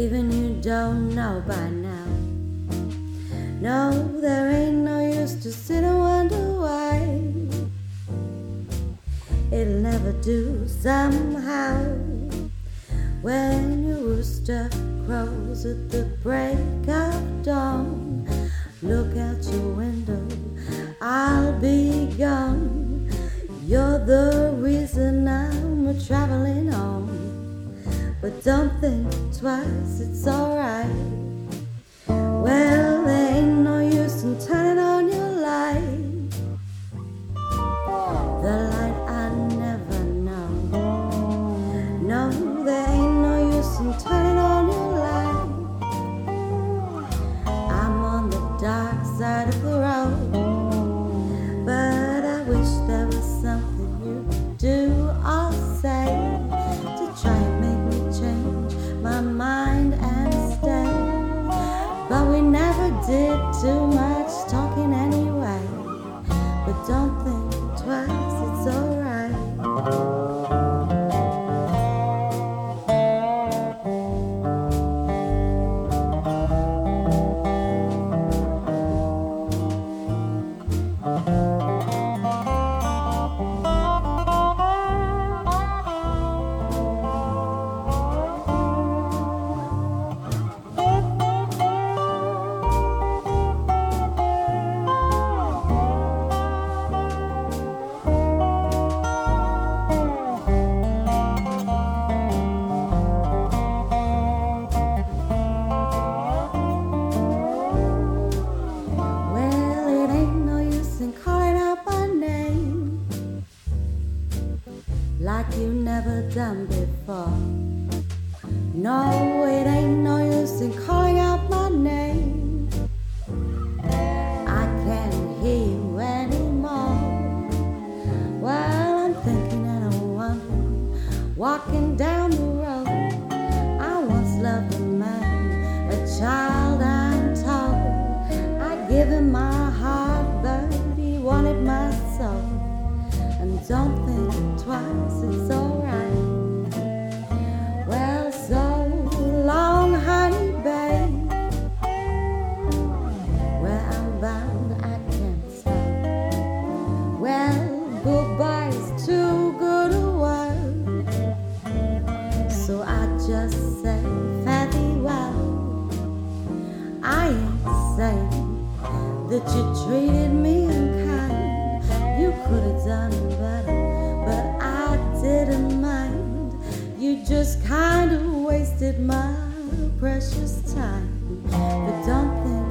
even you don't know by now. No, there ain't no use to sit and wonder why. It'll never do somehow. When your rooster crows at the break of dawn, look out your window, I'll be gone. You're the reason I'm traveling on. But don't think twice, it's alright. Well, there ain't no use in turning on your light. The light I never know. No, there ain't no use in turning on your light. I'm on the dark side of the road. But I wish there was something you could do too much talking anyway. But don't think never done before. No, it ain't no use in calling out my name. I can't hear you anymore. Well, I'm thinking and I'm wondering, walking down that you treated me unkind. You could have done better, but I didn't mind. You just kind of wasted my precious time. But don't think